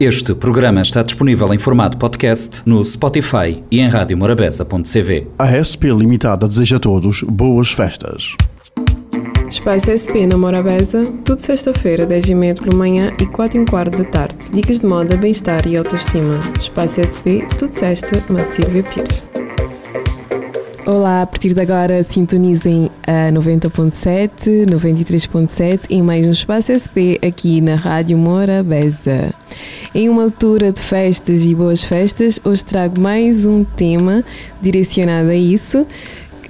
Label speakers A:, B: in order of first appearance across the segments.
A: Este programa está disponível em formato podcast no Spotify e em radiomorabeza.cv.
B: A SP Limitada deseja a todos boas festas.
C: Espaço SP na Morabeza, tudo sexta-feira, 10 e meia pela manhã e 4 e um quarto da tarde. Dicas de moda, bem-estar e autoestima. Espaço SP, tudo sexta, na Silvia Pires. Olá, a partir de agora sintonizem a 90.7, 93.7 em mais um Espaço SP aqui na Rádio Morabeza. Em uma altura de festas e boas festas, hoje trago mais um tema direcionado a isso,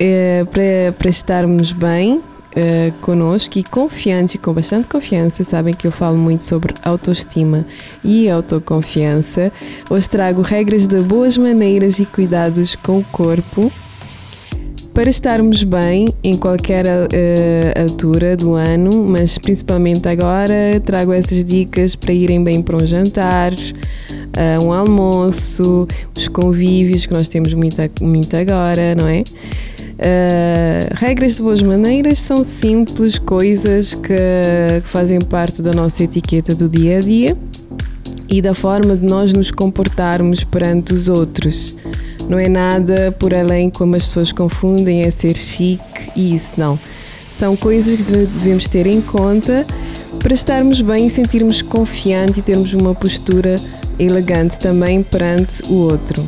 C: eh, para, para estarmos bem uh, connosco e confiantes, com bastante confiança. Sabem que eu falo muito sobre autoestima e autoconfiança. Hoje trago regras de boas maneiras e cuidados com o corpo para estarmos bem em qualquer uh, altura do ano, mas principalmente agora, trago essas dicas para irem bem para um jantar, uh, um almoço, os convívios que nós temos muito, muito agora, não é? Uh, regras de boas maneiras são simples coisas que, que fazem parte da nossa etiqueta do dia a dia e da forma de nós nos comportarmos perante os outros. Não é nada por além como as pessoas confundem, é ser chique e isso não. São coisas que devemos ter em conta para estarmos bem e sentirmos confiante e termos uma postura elegante também perante o outro.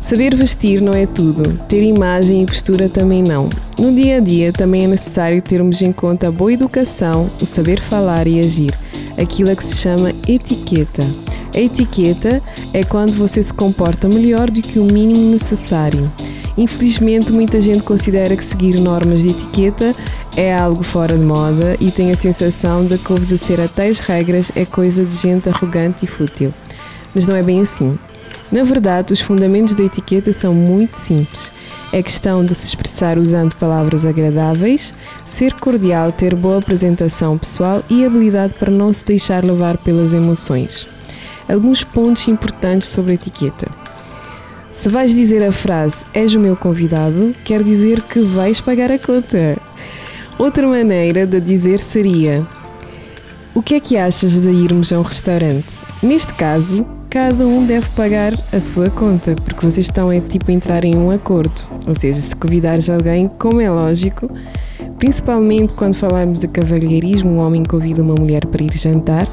C: Saber vestir não é tudo, ter imagem e postura também não. No dia a dia também é necessário termos em conta a boa educação, o saber falar e agir, aquilo a que se chama etiqueta. A etiqueta é quando você se comporta melhor do que o mínimo necessário. Infelizmente, muita gente considera que seguir normas de etiqueta é algo fora de moda e tem a sensação de que obedecer a tais regras é coisa de gente arrogante e fútil. Mas não é bem assim. Na verdade, os fundamentos da etiqueta são muito simples. É questão de se expressar usando palavras agradáveis, ser cordial, ter boa apresentação pessoal e habilidade para não se deixar levar pelas emoções alguns pontos importantes sobre a etiqueta. Se vais dizer a frase és o meu convidado, quer dizer que vais pagar a conta. Outra maneira de dizer seria: O que é que achas de irmos a um restaurante? Neste caso, cada um deve pagar a sua conta, porque vocês estão é tipo a entrar em um acordo. Ou seja, se convidares alguém, como é lógico, principalmente quando falarmos de cavalheirismo, um homem convida uma mulher para ir jantar,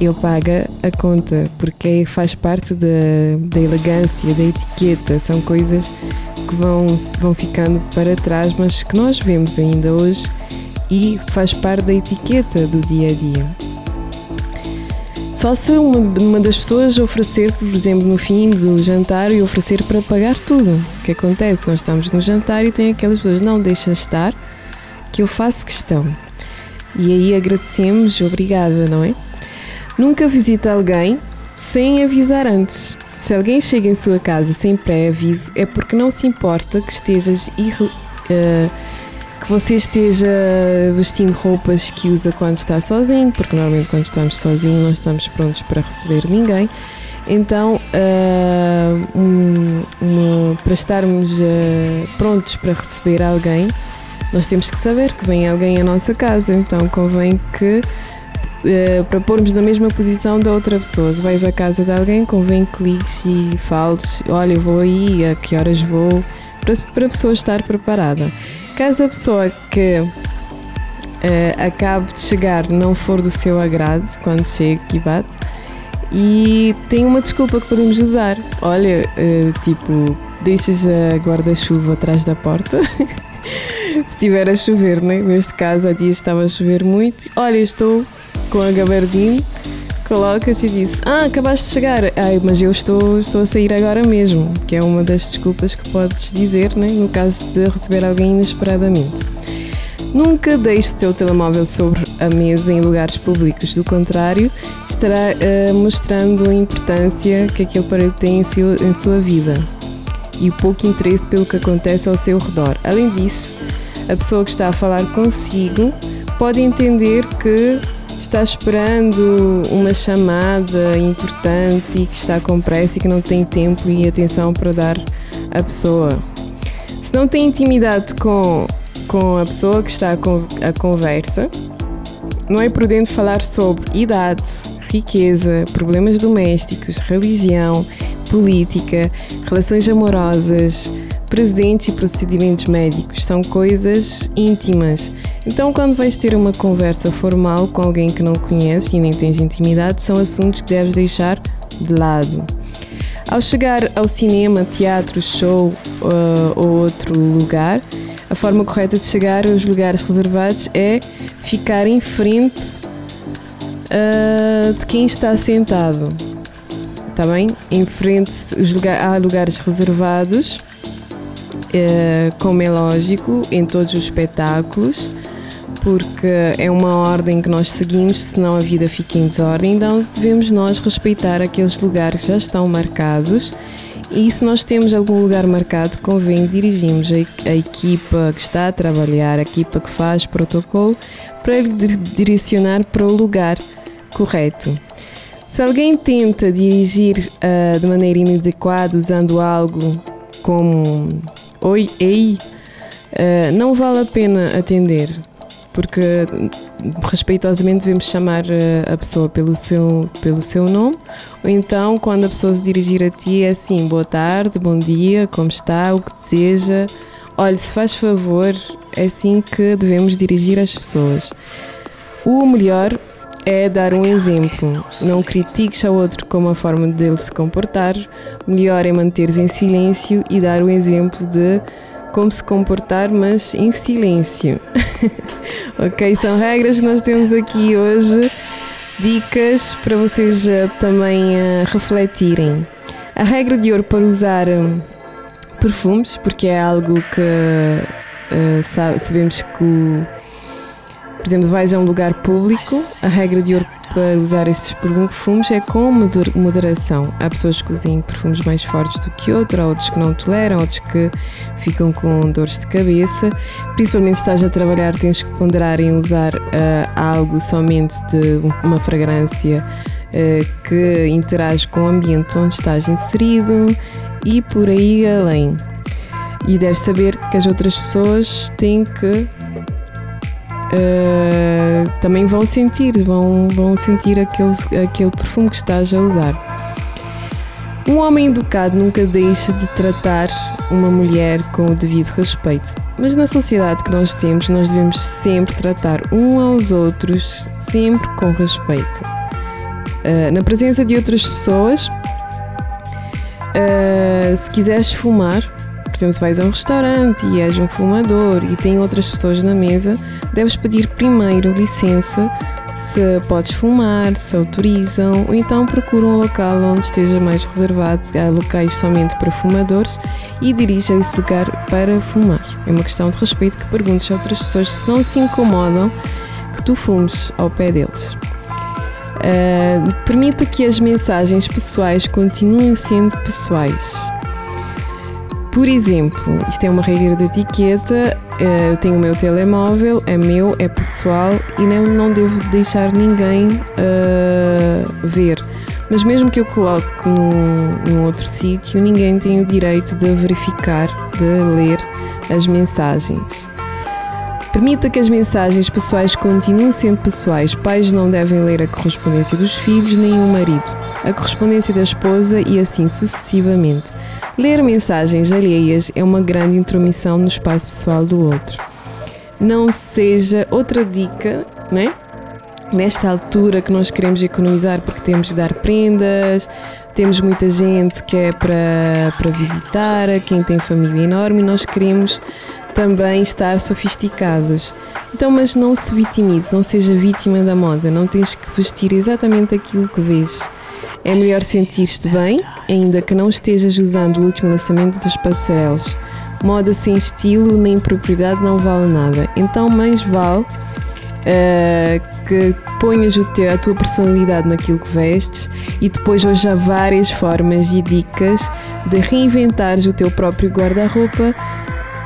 C: ele paga a conta, porque faz parte da, da elegância, da etiqueta, são coisas que vão, vão ficando para trás, mas que nós vemos ainda hoje e faz parte da etiqueta do dia a dia. Só se uma, uma das pessoas oferecer, por exemplo, no fim do jantar e oferecer para pagar tudo. O que acontece? Nós estamos no jantar e tem aquelas pessoas, não deixa estar, que eu faço questão. E aí agradecemos, obrigada, não é? Nunca visite alguém sem avisar antes. Se alguém chega em sua casa sem pré-aviso, é porque não se importa que estejas uh, que você esteja vestindo roupas que usa quando está sozinho, porque normalmente quando estamos sozinhos não estamos prontos para receber ninguém. Então, uh, um, um, para estarmos uh, prontos para receber alguém, nós temos que saber que vem alguém à nossa casa. Então, convém que Uh, para pormos na mesma posição da outra pessoa. Se vais à casa de alguém, convém que ligues e fales: olha, eu vou aí, a que horas vou, para, para a pessoa estar preparada. Caso a pessoa que uh, acabe de chegar não for do seu agrado, quando chega e bate, e tem uma desculpa que podemos usar: olha, uh, tipo, deixas a guarda-chuva atrás da porta. Se estiver a chover, né? neste caso, há dias estava a chover muito. Olha, estou com a gabardine, colocas e dizes: Ah, acabaste de chegar. Ai, mas eu estou, estou a sair agora mesmo, que é uma das desculpas que podes dizer né, no caso de receber alguém inesperadamente. Nunca deixe o seu telemóvel sobre a mesa em lugares públicos, do contrário, estará uh, mostrando a importância que aquele aparelho tem em, seu, em sua vida e o pouco interesse pelo que acontece ao seu redor. Além disso, a pessoa que está a falar consigo pode entender que está esperando uma chamada importante e que está com pressa e que não tem tempo e atenção para dar à pessoa. Se não tem intimidade com, com a pessoa que está a, conversa, não é prudente falar sobre idade, riqueza, problemas domésticos, religião, política, relações amorosas, presentes e procedimentos médicos. São coisas íntimas. Então, quando vais ter uma conversa formal com alguém que não conheces e nem tens intimidade, são assuntos que deves deixar de lado. Ao chegar ao cinema, teatro, show uh, ou outro lugar, a forma correta de chegar aos lugares reservados é ficar em frente uh, de quem está sentado. Está bem? Em frente, lugar, há lugares reservados, como é lógico, em todos os espetáculos porque é uma ordem que nós seguimos, senão a vida fica em desordem, então devemos nós respeitar aqueles lugares que já estão marcados. E se nós temos algum lugar marcado, convém dirigirmos a, a equipa que está a trabalhar, a equipa que faz protocolo, para lhe direcionar para o lugar correto. Se alguém tenta dirigir uh, de maneira inadequada, usando algo como oi, ei, uh, não vale a pena atender porque respeitosamente devemos chamar eh, a pessoa pelo seu, pelo seu nome, ou então quando a pessoa se dirigir a ti é assim, boa tarde, bom dia, como está, o que deseja. Olhe, se faz favor, é assim que devemos dirigir as pessoas. O melhor é dar um exemplo. Não critiques ao outro como a forma dele se comportar. Melhor é manter-se em silêncio e dar o exemplo de como se comportar, mas em silêncio. ok? São regras que nós temos aqui hoje, dicas para vocês uh, também uh, refletirem. A regra de ouro para usar um, perfumes, porque é algo que uh, sabemos que, o, por exemplo, vais a um lugar público, a regra de ouro para usar esses perfumes é com moderação. Há pessoas que usam perfumes mais fortes do que outros, há outros que não toleram, outros que ficam com dores de cabeça. Principalmente se estás a trabalhar, tens que ponderar em usar uh, algo somente de uma fragrância uh, que interage com o ambiente onde estás inserido e por aí além. E deves saber que as outras pessoas têm que uh, também vão sentir, vão, vão sentir aqueles, aquele perfume que estás a usar. Um homem educado nunca deixa de tratar uma mulher com o devido respeito. Mas na sociedade que nós temos, nós devemos sempre tratar um aos outros, sempre com respeito. Uh, na presença de outras pessoas, uh, se quiseres fumar, por exemplo, se vais a um restaurante e és um fumador e tem outras pessoas na mesa, deves pedir primeiro licença se podes fumar, se autorizam, ou então procura um local onde esteja mais reservado, há locais somente para fumadores e dirige a esse lugar para fumar. É uma questão de respeito que perguntes a outras pessoas se não se incomodam que tu fumes ao pé deles. Uh, permita que as mensagens pessoais continuem sendo pessoais. Por exemplo, isto é uma regra de etiqueta, eh, eu tenho o meu telemóvel, é meu, é pessoal e não, não devo deixar ninguém uh, ver. Mas mesmo que eu coloque num, num outro sítio, ninguém tem o direito de verificar, de ler as mensagens. Permita que as mensagens pessoais continuem sendo pessoais. Pais não devem ler a correspondência dos filhos nem o marido, a correspondência da esposa e assim sucessivamente. Ler mensagens alheias é uma grande intromissão no espaço pessoal do outro. Não seja outra dica, né? Nesta altura que nós queremos economizar porque temos de dar prendas, temos muita gente que é para, para visitar, quem tem família enorme, nós queremos também estar sofisticados. Então, mas não se vitimize, não seja vítima da moda, não tens que vestir exatamente aquilo que vês. É melhor sentir-te bem, ainda que não estejas usando o último lançamento das passarelas. Moda sem estilo nem propriedade não vale nada. Então, mais vale uh, que ponhas teu, a tua personalidade naquilo que vestes e depois hoje há várias formas e dicas de reinventares o teu próprio guarda-roupa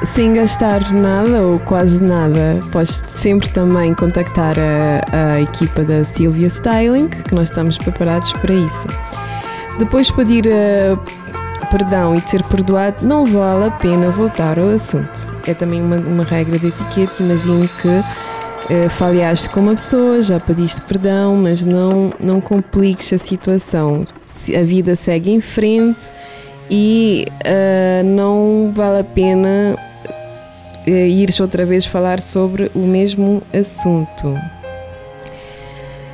C: sem gastar nada ou quase nada, podes sempre também contactar a, a equipa da Silvia Styling, que nós estamos preparados para isso. Depois pedir uh, perdão e de ser perdoado, não vale a pena voltar ao assunto. É também uma, uma regra de etiqueta. Imagino que Uh, falhaste com uma pessoa, já pediste perdão, mas não, não compliques a situação. A vida segue em frente e uh, não vale a pena ires outra vez falar sobre o mesmo assunto.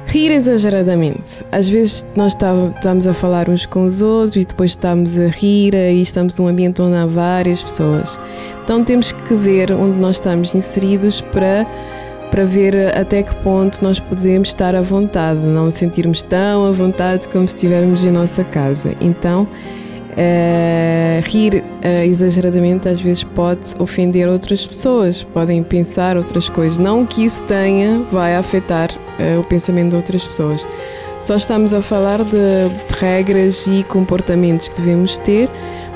C: Rir exageradamente. Às vezes nós estamos a falar uns com os outros e depois estamos a rir e estamos num ambiente onde há várias pessoas. Então temos que ver onde nós estamos inseridos para, para ver até que ponto nós podemos estar à vontade, não sentirmos tão à vontade como se estivermos em nossa casa. Então Uh, rir uh, exageradamente às vezes pode ofender outras pessoas, podem pensar outras coisas. Não que isso tenha, vai afetar uh, o pensamento de outras pessoas. Só estamos a falar de, de regras e comportamentos que devemos ter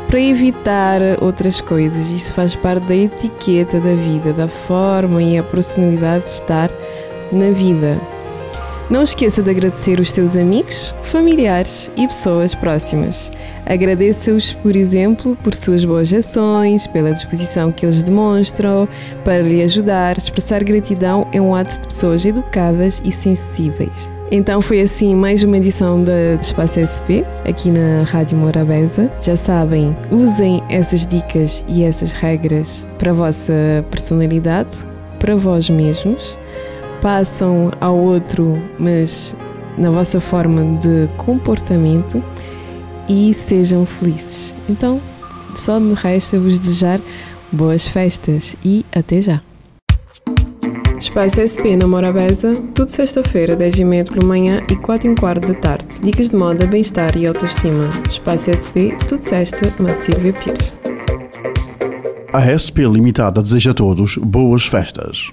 C: para evitar outras coisas. Isso faz parte da etiqueta da vida, da forma e a personalidade de estar na vida. Não esqueça de agradecer os seus amigos, familiares e pessoas próximas. Agradeça-os, por exemplo, por suas boas ações, pela disposição que eles demonstram para lhe ajudar. Expressar gratidão é um ato de pessoas educadas e sensíveis. Então foi assim mais uma edição da Espaço SP aqui na Rádio Morabeza. Já sabem, usem essas dicas e essas regras para a vossa personalidade, para vós mesmos passam ao outro, mas na vossa forma de comportamento e sejam felizes. Então, só me resta vos desejar boas festas e até já! Espaço SP na Morabeza, tudo sexta-feira, 10h30 pela manhã e 4 h quarto da tarde. Dicas de moda, bem-estar e autoestima. Espaço SP, tudo sexta, na Silvia Pires.
B: A SP Limitada deseja a todos boas festas.